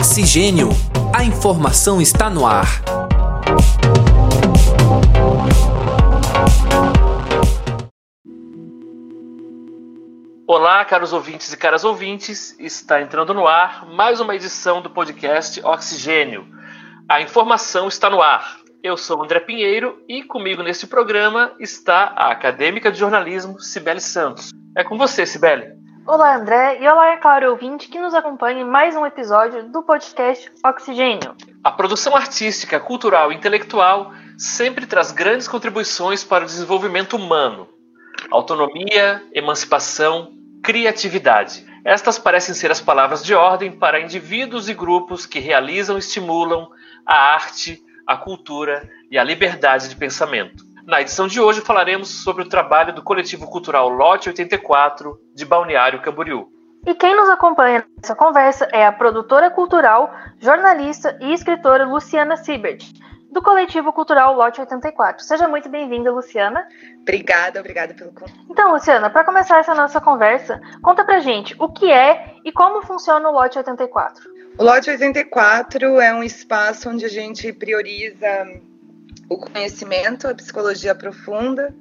Oxigênio. A informação está no ar. Olá, caros ouvintes e caras ouvintes. Está entrando no ar mais uma edição do podcast Oxigênio. A informação está no ar. Eu sou André Pinheiro e comigo neste programa está a acadêmica de jornalismo Cibele Santos. É com você, Cibele. Olá, André, e olá, caro ouvinte que nos acompanha em mais um episódio do podcast Oxigênio. A produção artística, cultural e intelectual sempre traz grandes contribuições para o desenvolvimento humano. Autonomia, emancipação, criatividade. Estas parecem ser as palavras de ordem para indivíduos e grupos que realizam e estimulam a arte, a cultura e a liberdade de pensamento. Na edição de hoje falaremos sobre o trabalho do coletivo cultural Lote 84 de Balneário Camboriú. E quem nos acompanha nessa conversa é a produtora cultural, jornalista e escritora Luciana Siebert, do coletivo cultural Lote 84. Seja muito bem-vinda, Luciana. Obrigada, obrigada pelo convite. Então, Luciana, para começar essa nossa conversa, conta pra gente o que é e como funciona o Lote 84. O Lote 84 é um espaço onde a gente prioriza o conhecimento, a psicologia profunda,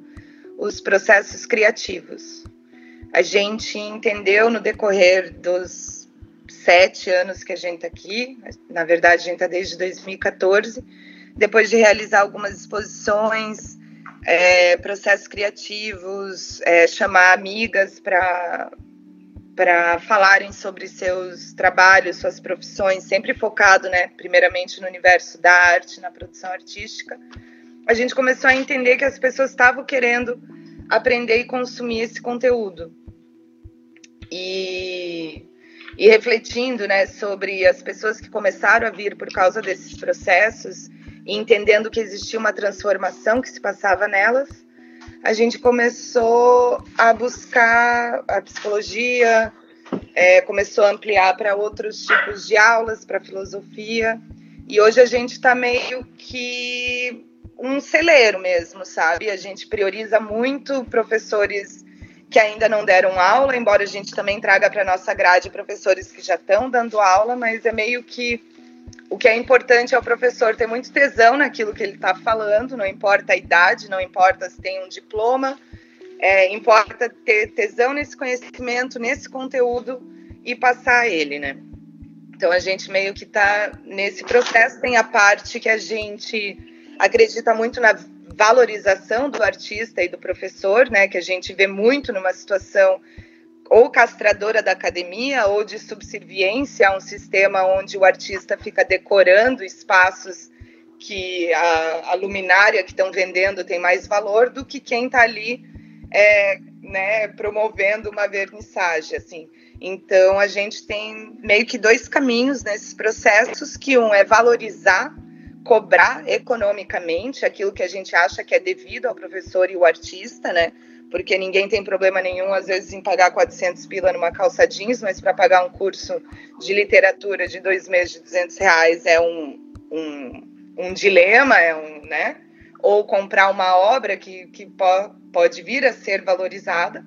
os processos criativos. A gente entendeu no decorrer dos sete anos que a gente está aqui, na verdade a gente está desde 2014, depois de realizar algumas exposições, é, processos criativos, é, chamar amigas para para falarem sobre seus trabalhos, suas profissões, sempre focado, né, primeiramente no universo da arte, na produção artística, a gente começou a entender que as pessoas estavam querendo aprender e consumir esse conteúdo. E, e refletindo, né, sobre as pessoas que começaram a vir por causa desses processos e entendendo que existia uma transformação que se passava nelas, a gente começou a buscar a psicologia, é, começou a ampliar para outros tipos de aulas, para filosofia, e hoje a gente está meio que um celeiro mesmo, sabe? A gente prioriza muito professores que ainda não deram aula, embora a gente também traga para nossa grade professores que já estão dando aula, mas é meio que o que é importante é o professor ter muito tesão naquilo que ele está falando, não importa a idade, não importa se tem um diploma, é, importa ter tesão nesse conhecimento, nesse conteúdo e passar ele, né? Então a gente meio que está nesse processo, tem a parte que a gente acredita muito na valorização do artista e do professor, né, que a gente vê muito numa situação ou castradora da academia ou de subserviência a um sistema onde o artista fica decorando espaços que a, a luminária que estão vendendo tem mais valor do que quem está ali é, né, promovendo uma vernissagem, assim. Então a gente tem meio que dois caminhos nesses processos, que um é valorizar, cobrar economicamente aquilo que a gente acha que é devido ao professor e o artista, né? Porque ninguém tem problema nenhum, às vezes, em pagar 400 pila numa calça jeans, mas para pagar um curso de literatura de dois meses de 200 reais é um, um, um dilema, é um, né? Ou comprar uma obra que, que po pode vir a ser valorizada.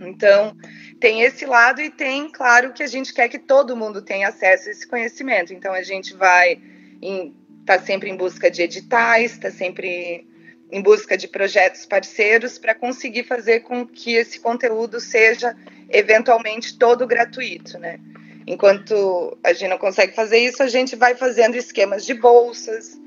Então, tem esse lado e tem, claro, que a gente quer que todo mundo tenha acesso a esse conhecimento. Então, a gente vai estar tá sempre em busca de editais, está sempre em busca de projetos parceiros para conseguir fazer com que esse conteúdo seja eventualmente todo gratuito, né? Enquanto a gente não consegue fazer isso, a gente vai fazendo esquemas de bolsas,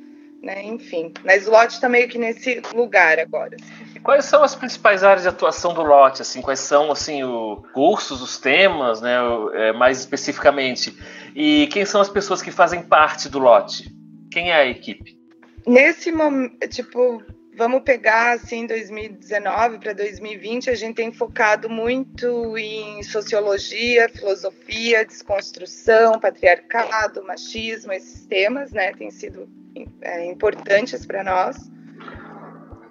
né? Enfim, mas o lote está meio que nesse lugar agora. E quais são as principais áreas de atuação do lote? Assim, quais são assim os cursos, os temas, né? É, mais especificamente? E quem são as pessoas que fazem parte do lote? Quem é a equipe? Nesse momento, tipo, vamos pegar assim 2019 para 2020 a gente tem focado muito em sociologia, filosofia, desconstrução, patriarcado, machismo, esses temas, né? Têm sido é, importantes para nós.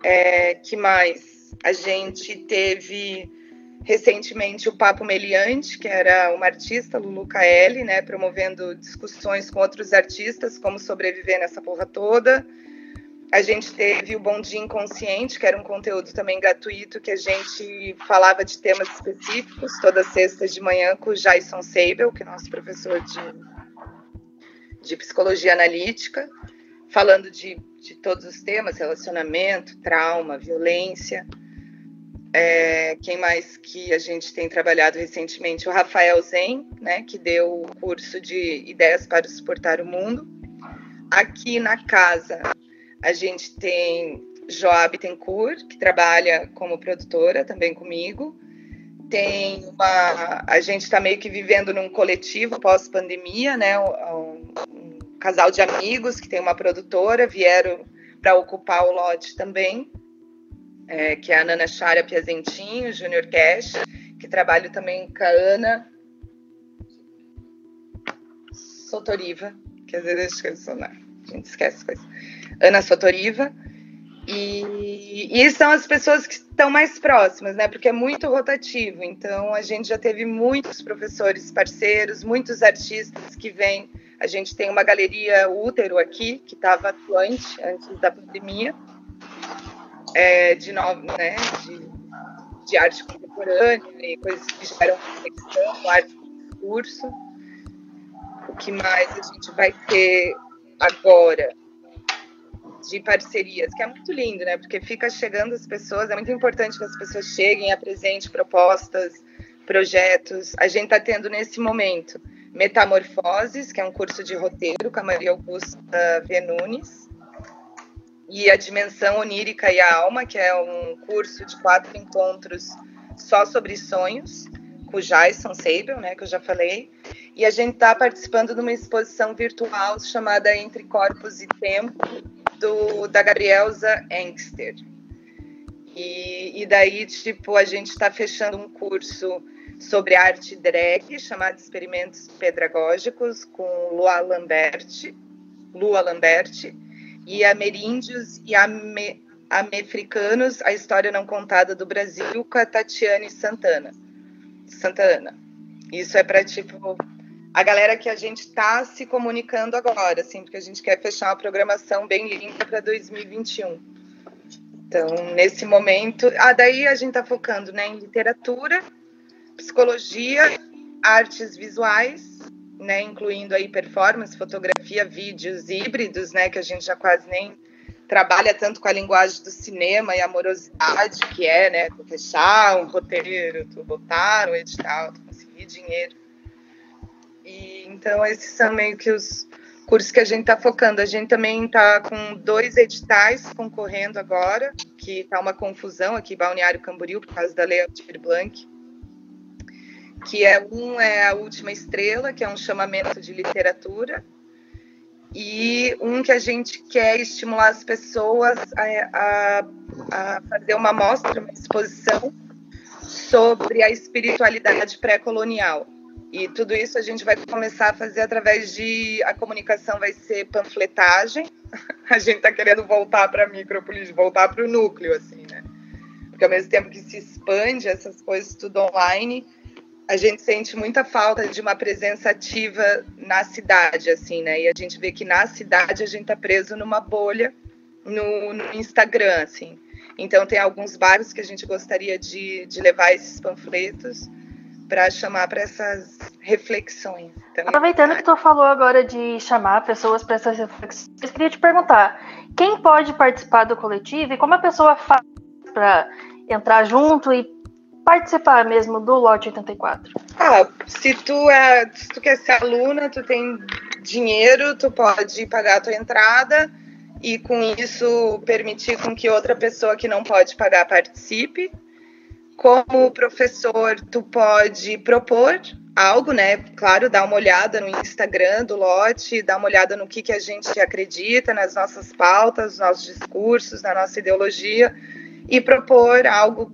É, que mais? A gente teve recentemente o Papo Meliante, que era uma artista, Lulu Kaeli, né, promovendo discussões com outros artistas, como sobreviver nessa porra toda. A gente teve o Bom Dia Inconsciente, que era um conteúdo também gratuito, que a gente falava de temas específicos, todas sextas de manhã, com o Jason Seibel, que é nosso professor de, de psicologia analítica, falando de, de todos os temas, relacionamento, trauma, violência. É, quem mais que a gente tem trabalhado recentemente? O Rafael Zen, né, que deu o curso de Ideias para Suportar o Mundo. Aqui na casa, a gente tem Joab Tencourt, que trabalha como produtora também comigo. Tem uma. A gente está meio que vivendo num coletivo pós-pandemia, né? Um, um, casal de amigos que tem uma produtora, vieram para ocupar o lote também, é, que é a Nana Chara Piazentinho, Junior Cash, que trabalha também com a Ana Sotoriva, que às vezes eu esqueço, a gente esquece coisas. Ana Sotoriva. E, e são as pessoas que estão mais próximas, né? Porque é muito rotativo. Então a gente já teve muitos professores parceiros, muitos artistas que vêm. A gente tem uma galeria útero aqui que estava atuante antes da pandemia, é, de, novo, né, de, de, arte contemporânea e coisas que geram conexão, arte de discurso. O que mais a gente vai ter agora? De parcerias, que é muito lindo, né? Porque fica chegando as pessoas, é muito importante que as pessoas cheguem, apresentem propostas, projetos. A gente está tendo nesse momento Metamorfoses, que é um curso de roteiro com a Maria Augusta Venunes, e a Dimensão Onírica e a Alma, que é um curso de quatro encontros só sobre sonhos, com o Jason Sabel, né, que eu já falei. E a gente está participando de uma exposição virtual chamada Entre Corpos e Tempo, do, da Gabrielza Engster. E, e daí, tipo, a gente está fechando um curso sobre arte drag, chamado Experimentos Pedagógicos, com Lua Lambert, Lua Lambert, e Ameríndios e Ame, Amefricanos, a história não contada do Brasil, com a Tatiane Santana. Santana. Isso é para, tipo, a galera que a gente está se comunicando agora, assim, porque a gente quer fechar uma programação bem linda para 2021. Então, nesse momento, ah, daí a gente está focando né, em literatura, psicologia, artes visuais, né, incluindo aí performance, fotografia, vídeos híbridos, né, que a gente já quase nem trabalha tanto com a linguagem do cinema e amorosidade, que é, né, fechar um roteiro, botar um edital, conseguir dinheiro. E, então, esses são meio que os cursos que a gente está focando. A gente também está com dois editais concorrendo agora, que está uma confusão aqui em Balneário Camboriú, por causa da Lei Aldir Blanc. Que é um é a Última Estrela, que é um chamamento de literatura, e um que a gente quer estimular as pessoas a, a, a fazer uma mostra, uma exposição sobre a espiritualidade pré-colonial. E tudo isso a gente vai começar a fazer através de. A comunicação vai ser panfletagem. A gente está querendo voltar para a micropolítica, voltar para o núcleo, assim, né? Porque ao mesmo tempo que se expande essas coisas tudo online, a gente sente muita falta de uma presença ativa na cidade, assim, né? E a gente vê que na cidade a gente está preso numa bolha no, no, Instagram, assim. Então tem alguns bairros que a gente gostaria de, de levar esses panfletos para chamar para essas reflexões. Então, Aproveitando que tu falou agora de chamar pessoas para essas reflexões, eu queria te perguntar: quem pode participar do coletivo e como a pessoa faz para entrar junto e participar mesmo do lote 84? Ah, se tu é, se tu quer ser aluna, tu tem dinheiro, tu pode pagar a tua entrada e com isso permitir com que outra pessoa que não pode pagar participe. Como professor, tu pode propor algo, né? Claro, dar uma olhada no Instagram do lote, dar uma olhada no que, que a gente acredita, nas nossas pautas, nos nossos discursos, na nossa ideologia, e propor algo,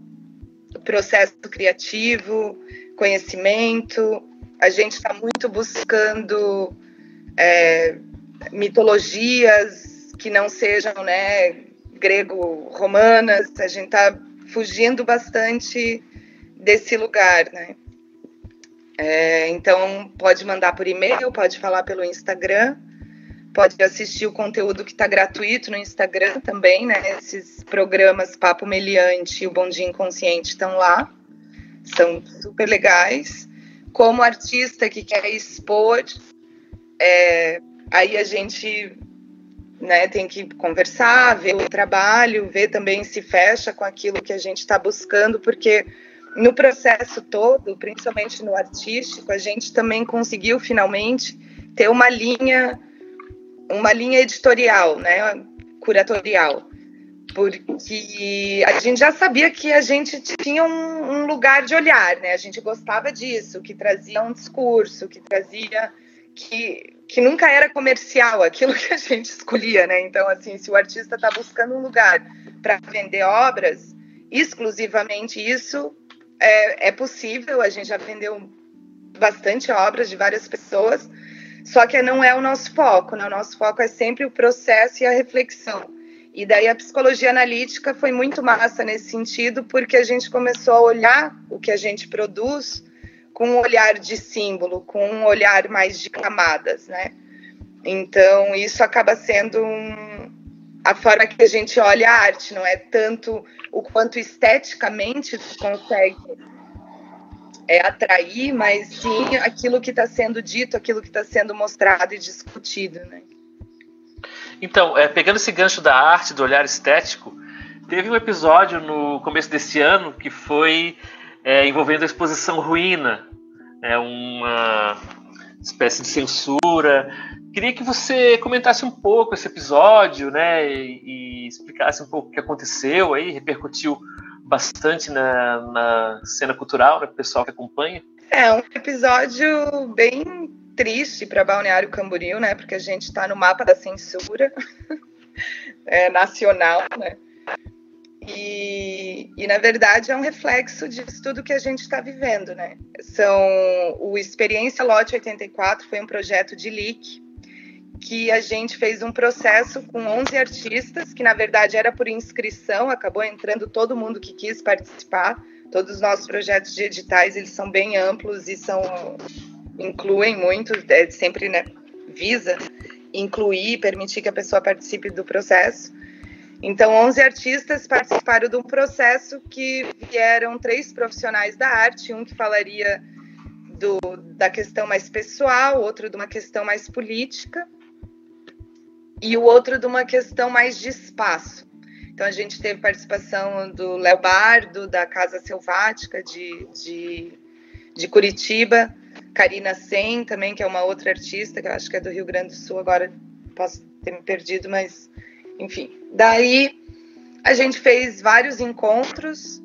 processo criativo, conhecimento. A gente está muito buscando é, mitologias que não sejam, né, grego-romanas. A gente está fugindo bastante desse lugar, né? É, então, pode mandar por e-mail, pode falar pelo Instagram, pode assistir o conteúdo que está gratuito no Instagram também, né? Esses programas Papo Meliante e o Bom Dia Inconsciente estão lá, são super legais. Como artista que quer expor, é, aí a gente né, tem que conversar, ver o trabalho, ver também se fecha com aquilo que a gente está buscando, porque no processo todo, principalmente no artístico, a gente também conseguiu finalmente ter uma linha, uma linha editorial, né, curatorial, porque a gente já sabia que a gente tinha um, um lugar de olhar, né, a gente gostava disso, que trazia um discurso, que trazia que, que nunca era comercial aquilo que a gente escolhia, né? Então, assim, se o artista está buscando um lugar para vender obras, exclusivamente isso é, é possível. A gente já vendeu bastante obras de várias pessoas, só que não é o nosso foco, né? O nosso foco é sempre o processo e a reflexão. E daí a psicologia analítica foi muito massa nesse sentido, porque a gente começou a olhar o que a gente produz com um olhar de símbolo, com um olhar mais de camadas, né? Então, isso acaba sendo um, a forma que a gente olha a arte, não é tanto o quanto esteticamente consegue é, atrair, mas sim aquilo que está sendo dito, aquilo que está sendo mostrado e discutido, né? Então, é, pegando esse gancho da arte, do olhar estético, teve um episódio no começo desse ano que foi é, envolvendo a exposição Ruína, é uma espécie de censura. Queria que você comentasse um pouco esse episódio, né, e, e explicasse um pouco o que aconteceu aí, repercutiu bastante na, na cena cultural, né, o pessoal que acompanha. É um episódio bem triste para Balneário Camboriú, né, porque a gente está no mapa da censura é, nacional, né. E, e, na verdade, é um reflexo disso tudo que a gente está vivendo, né? São, o Experiência Lote 84 foi um projeto de leak que a gente fez um processo com 11 artistas, que na verdade era por inscrição, acabou entrando todo mundo que quis participar. Todos os nossos projetos de editais, eles são bem amplos e são incluem muito, é, sempre né, visa incluir, permitir que a pessoa participe do processo. Então, 11 artistas participaram de um processo que vieram três profissionais da arte, um que falaria do, da questão mais pessoal, outro de uma questão mais política e o outro de uma questão mais de espaço. Então, a gente teve participação do Léo Bardo, da Casa Selvática de, de, de Curitiba, Karina Sen também, que é uma outra artista, que eu acho que é do Rio Grande do Sul, agora posso ter me perdido, mas enfim, daí a gente fez vários encontros,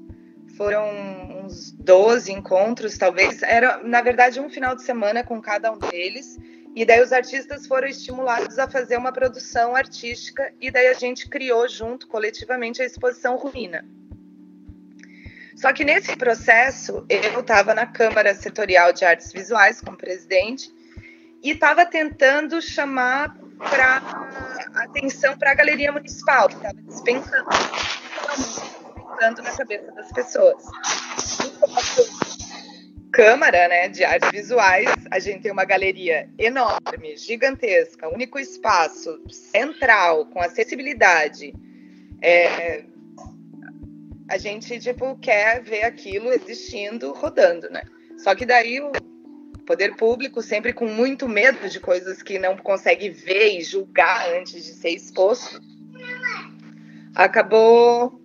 foram uns 12 encontros, talvez. Era, na verdade, um final de semana com cada um deles. E daí os artistas foram estimulados a fazer uma produção artística e daí a gente criou junto, coletivamente, a exposição Ruína. Só que nesse processo, eu estava na Câmara Setorial de Artes Visuais como presidente e estava tentando chamar para atenção para a galeria municipal, que estava despencando, despencando na cabeça das pessoas. Câmara né, de Artes Visuais, a gente tem uma galeria enorme, gigantesca, único espaço, central, com acessibilidade. É, a gente tipo quer ver aquilo existindo, rodando, né? Só que daí poder público sempre com muito medo de coisas que não consegue ver e julgar antes de ser exposto, acabou,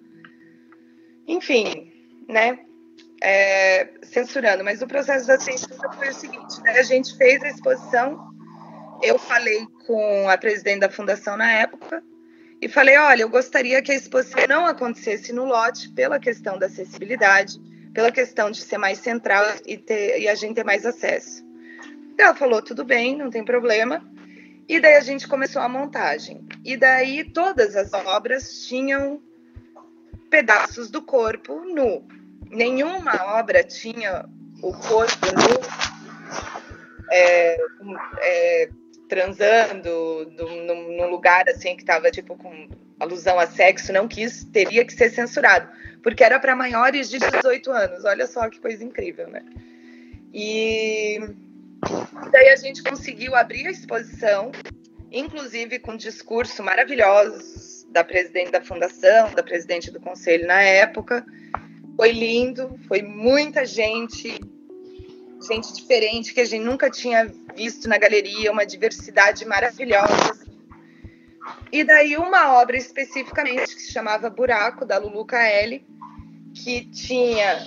enfim, né, é, censurando. Mas o processo da censura foi o seguinte: né, a gente fez a exposição, eu falei com a presidente da fundação na época e falei, olha, eu gostaria que a exposição não acontecesse no lote pela questão da acessibilidade pela questão de ser mais central e, ter, e a gente ter mais acesso. Ela falou, tudo bem, não tem problema. E daí a gente começou a montagem. E daí todas as obras tinham pedaços do corpo nu. Nenhuma obra tinha o corpo nu é, é, transando num, lugar assim que estava tipo com alusão a sexo, não quis, teria que ser censurado porque era para maiores de 18 anos. Olha só que coisa incrível, né? E daí a gente conseguiu abrir a exposição, inclusive com discurso maravilhosos da presidente da fundação, da presidente do conselho na época. Foi lindo, foi muita gente gente diferente que a gente nunca tinha visto na galeria, uma diversidade maravilhosa. E daí uma obra especificamente que se chamava Buraco, da Lulu Kaeli, que tinha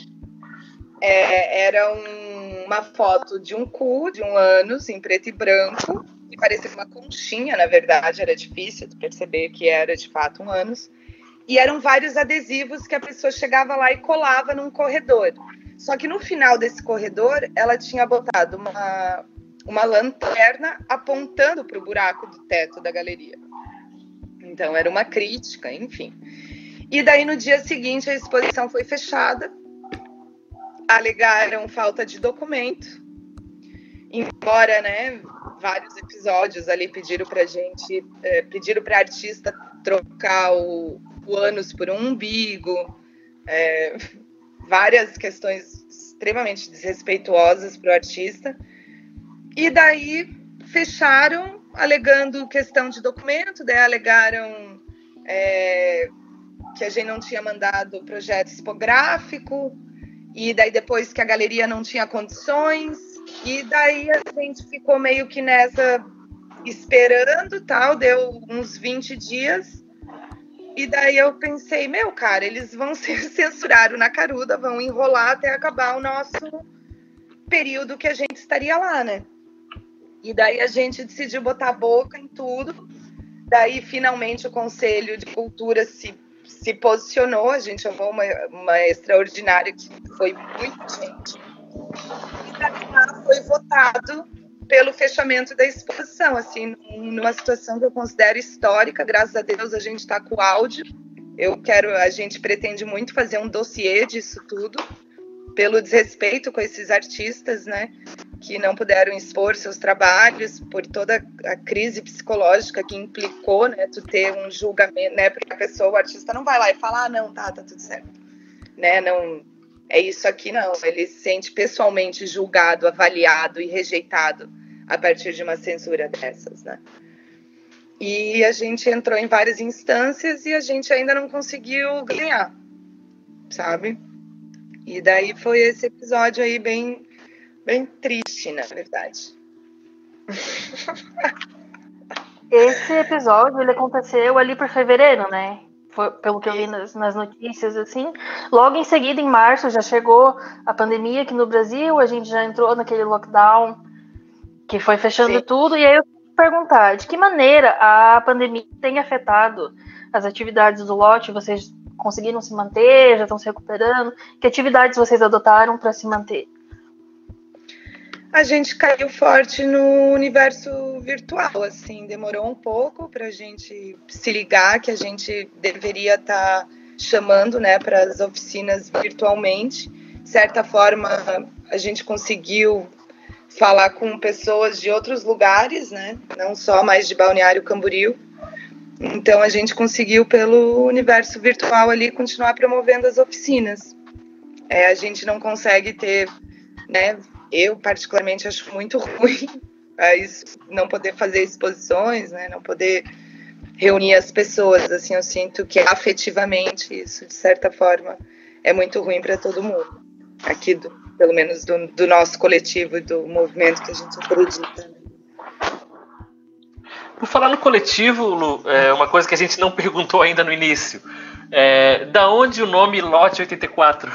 é, era um, uma foto de um cu de um ânus em preto e branco, que parecia uma conchinha, na verdade, era difícil de perceber que era de fato um ânus. E eram vários adesivos que a pessoa chegava lá e colava num corredor. Só que no final desse corredor, ela tinha botado uma, uma lanterna apontando para o buraco do teto da galeria. Então, era uma crítica, enfim. E daí, no dia seguinte, a exposição foi fechada. Alegaram falta de documento. Embora, né, vários episódios ali pediram para gente, é, pediram para artista trocar o, o ânus por um umbigo, é, várias questões extremamente desrespeituosas para o artista. E daí fecharam, alegando questão de documento, daí alegaram é, que a gente não tinha mandado o projeto expográfico, e daí depois que a galeria não tinha condições, e daí a gente ficou meio que nessa esperando, tal, deu uns 20 dias, e daí eu pensei, meu, cara, eles vão ser censurados na caruda, vão enrolar até acabar o nosso período que a gente estaria lá, né? E daí a gente decidiu botar a boca em tudo. Daí, finalmente, o Conselho de Cultura se, se posicionou. A gente chamou uma, uma extraordinária que foi muita gente. E foi votado pelo fechamento da exposição, assim, numa situação que eu considero histórica. Graças a Deus a gente está com o áudio. Eu quero, a gente pretende muito fazer um dossiê disso tudo, pelo desrespeito com esses artistas, né, que não puderam expor seus trabalhos por toda a crise psicológica que implicou, né, tu ter um julgamento, né, porque a pessoa, o artista não vai lá e fala, ah, não, tá, tá tudo certo, né, não é isso aqui não. Ele se sente pessoalmente julgado, avaliado e rejeitado a partir de uma censura dessas, né? E a gente entrou em várias instâncias e a gente ainda não conseguiu ganhar, sabe? E daí foi esse episódio aí bem, bem triste, na verdade. Esse episódio ele aconteceu ali por fevereiro, né? Foi, pelo que eu vi nas, nas, notícias, assim. Logo em seguida, em março, já chegou a pandemia aqui no Brasil, a gente já entrou naquele lockdown que foi fechando Sim. tudo. E aí eu queria perguntar, de que maneira a pandemia tem afetado as atividades do lote? Vocês conseguiram se manter? Já estão se recuperando? Que atividades vocês adotaram para se manter? A gente caiu forte no universo virtual, assim, demorou um pouco para a gente se ligar que a gente deveria estar tá chamando, né, para as oficinas virtualmente. De certa forma, a gente conseguiu falar com pessoas de outros lugares, né, não só mais de Balneário Camboriú. Então a gente conseguiu pelo universo virtual ali continuar promovendo as oficinas. É, a gente não consegue ter, né, eu particularmente acho muito ruim isso, não poder fazer exposições, né, não poder reunir as pessoas, assim, eu sinto que afetivamente isso, de certa forma, é muito ruim para todo mundo, aqui, do, pelo menos do, do, nosso coletivo, do movimento que a gente acredita. Por falar no coletivo, Lu, é uma coisa que a gente não perguntou ainda no início, é, da onde o nome Lote 84?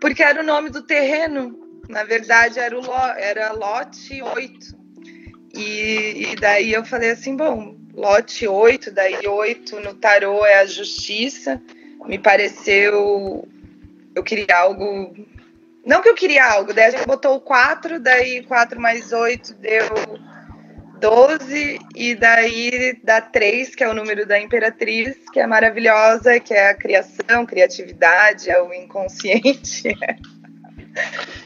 Porque era o nome do terreno na verdade, era, o era lote 8. E, e daí eu falei assim, bom, lote 8, daí 8 no tarô é a justiça. Me pareceu. Eu queria algo. Não que eu queria algo, daí a gente botou 4, daí 4 mais 8 deu 12, e daí dá 3, que é o número da Imperatriz, que é maravilhosa, que é a criação, criatividade, é o inconsciente.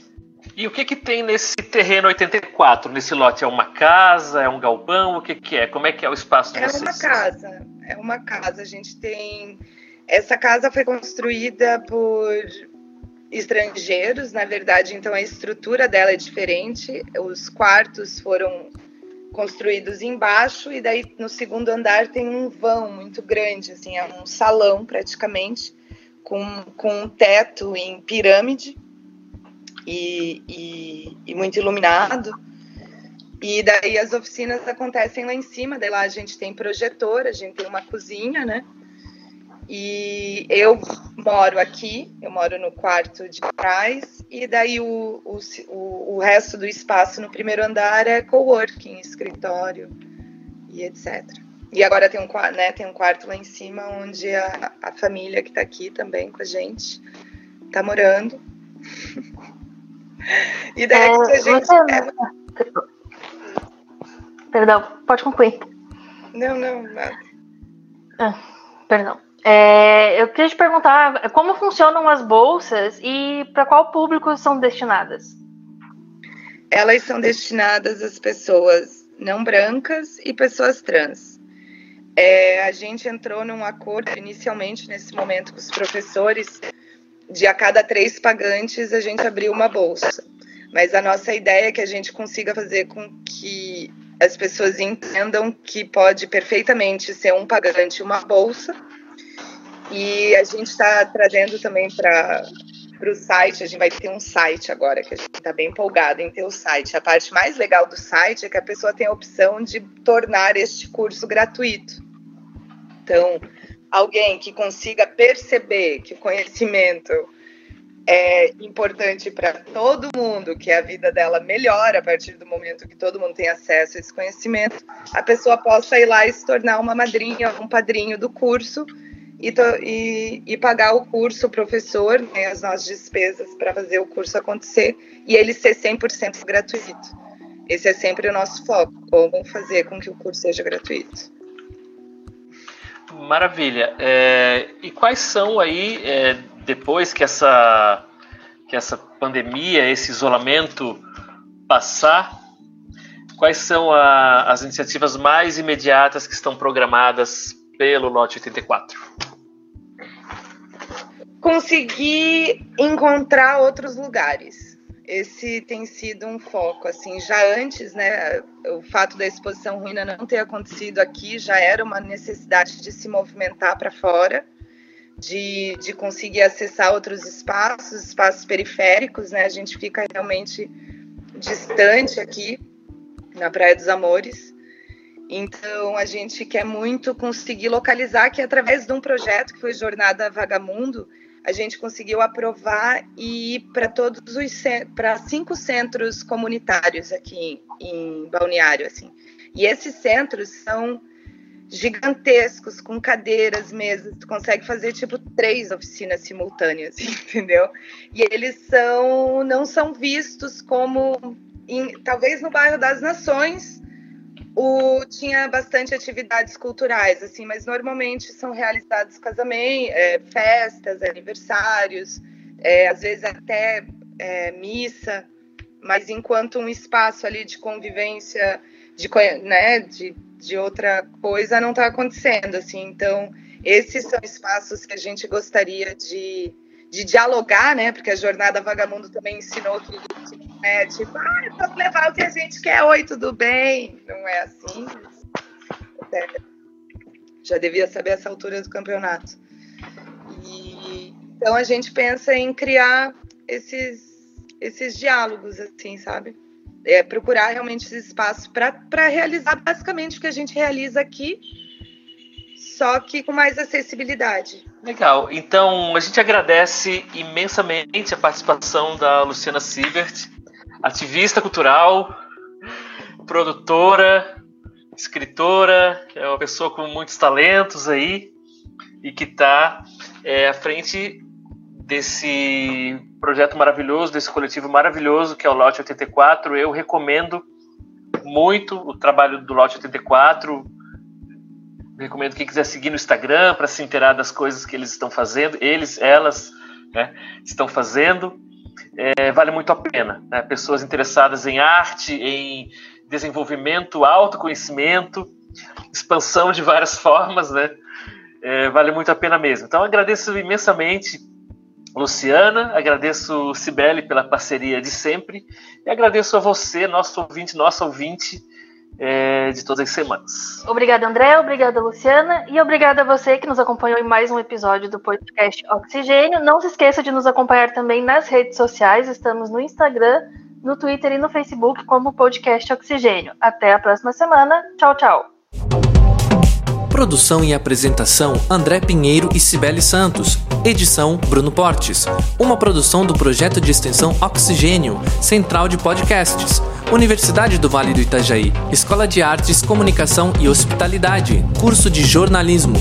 E o que que tem nesse terreno 84, nesse lote? É uma casa, é um galpão, o que que é? Como é que é o espaço de é vocês? É uma casa, é uma casa. A gente tem... Essa casa foi construída por estrangeiros, na verdade, então a estrutura dela é diferente. Os quartos foram construídos embaixo e daí no segundo andar tem um vão muito grande, assim, é um salão praticamente, com, com um teto em pirâmide e, e, e muito iluminado. E daí as oficinas acontecem lá em cima, daí lá a gente tem projetor, a gente tem uma cozinha, né? E eu moro aqui, eu moro no quarto de trás, e daí o, o, o resto do espaço no primeiro andar é coworking, escritório e etc. E agora tem um, né, tem um quarto lá em cima onde a, a família que está aqui também com a gente está morando. e daí é, a gente. Você... É... Perdão, pode concluir. Não, não, nada. Ah, perdão. É, eu queria te perguntar como funcionam as bolsas e para qual público são destinadas? Elas são destinadas às pessoas não brancas e pessoas trans. É, a gente entrou num acordo inicialmente nesse momento com os professores de a cada três pagantes a gente abriu uma bolsa. Mas a nossa ideia é que a gente consiga fazer com que as pessoas entendam que pode perfeitamente ser um pagante uma bolsa e a gente está trazendo também para o site, a gente vai ter um site agora, que a gente está bem empolgado em ter o site. A parte mais legal do site é que a pessoa tem a opção de tornar este curso gratuito. Então, alguém que consiga perceber que o conhecimento é importante para todo mundo, que a vida dela melhora a partir do momento que todo mundo tem acesso a esse conhecimento, a pessoa possa ir lá e se tornar uma madrinha, um padrinho do curso e, e, e pagar o curso, o professor, né, as nossas despesas para fazer o curso acontecer e ele ser 100% gratuito. Esse é sempre o nosso foco, como fazer com que o curso seja gratuito. Maravilha. É, e quais são aí, é, depois que essa, que essa pandemia, esse isolamento passar, quais são a, as iniciativas mais imediatas que estão programadas pelo lote 84? Conseguir encontrar outros lugares. Esse tem sido um foco, assim, já antes, né, o fato da exposição ruína não ter acontecido aqui já era uma necessidade de se movimentar para fora, de, de conseguir acessar outros espaços, espaços periféricos, né, a gente fica realmente distante aqui na Praia dos Amores, então, a gente quer muito conseguir localizar que, através de um projeto que foi Jornada Vagamundo, a gente conseguiu aprovar e ir para todos os para cinco centros comunitários aqui em, Balneário, assim. E esses centros são gigantescos, com cadeiras, mesas, tu consegue fazer tipo três oficinas simultâneas, entendeu? E eles são não são vistos como em, talvez no bairro das Nações o, tinha bastante atividades culturais, assim, mas normalmente são realizados casamentos, é, festas, aniversários, é, às vezes até é, missa, mas enquanto um espaço ali de convivência, de, né, de, de outra coisa não está acontecendo, assim, então esses são espaços que a gente gostaria de de dialogar, né? Porque a jornada Vagamundo também ensinou que é tipo, ah, vamos levar o que a gente quer, oi, tudo bem? Não é assim. É, já devia saber essa altura do campeonato. E, então a gente pensa em criar esses, esses diálogos, assim, sabe? É, procurar realmente esses espaços para realizar basicamente o que a gente realiza aqui só que com mais acessibilidade. Legal. Então, a gente agradece imensamente a participação da Luciana Siebert, ativista cultural, produtora, escritora, é uma pessoa com muitos talentos aí e que está é, à frente desse projeto maravilhoso, desse coletivo maravilhoso que é o Lote 84. Eu recomendo muito o trabalho do Lote 84 recomendo quem quiser seguir no Instagram para se inteirar das coisas que eles estão fazendo, eles, elas, né, estão fazendo. É, vale muito a pena. Né? Pessoas interessadas em arte, em desenvolvimento, autoconhecimento, expansão de várias formas, né? É, vale muito a pena mesmo. Então agradeço imensamente Luciana, agradeço Cibele pela parceria de sempre e agradeço a você, nosso ouvinte, nosso ouvinte, é, de todas as semanas. Obrigada, André. Obrigada, Luciana. E obrigada a você que nos acompanhou em mais um episódio do podcast Oxigênio. Não se esqueça de nos acompanhar também nas redes sociais. Estamos no Instagram, no Twitter e no Facebook como podcast Oxigênio. Até a próxima semana. Tchau, tchau. Produção e apresentação André Pinheiro e Cibele Santos. Edição Bruno Portes. Uma produção do projeto de extensão Oxigênio, Central de Podcasts. Universidade do Vale do Itajaí. Escola de Artes, Comunicação e Hospitalidade. Curso de Jornalismo.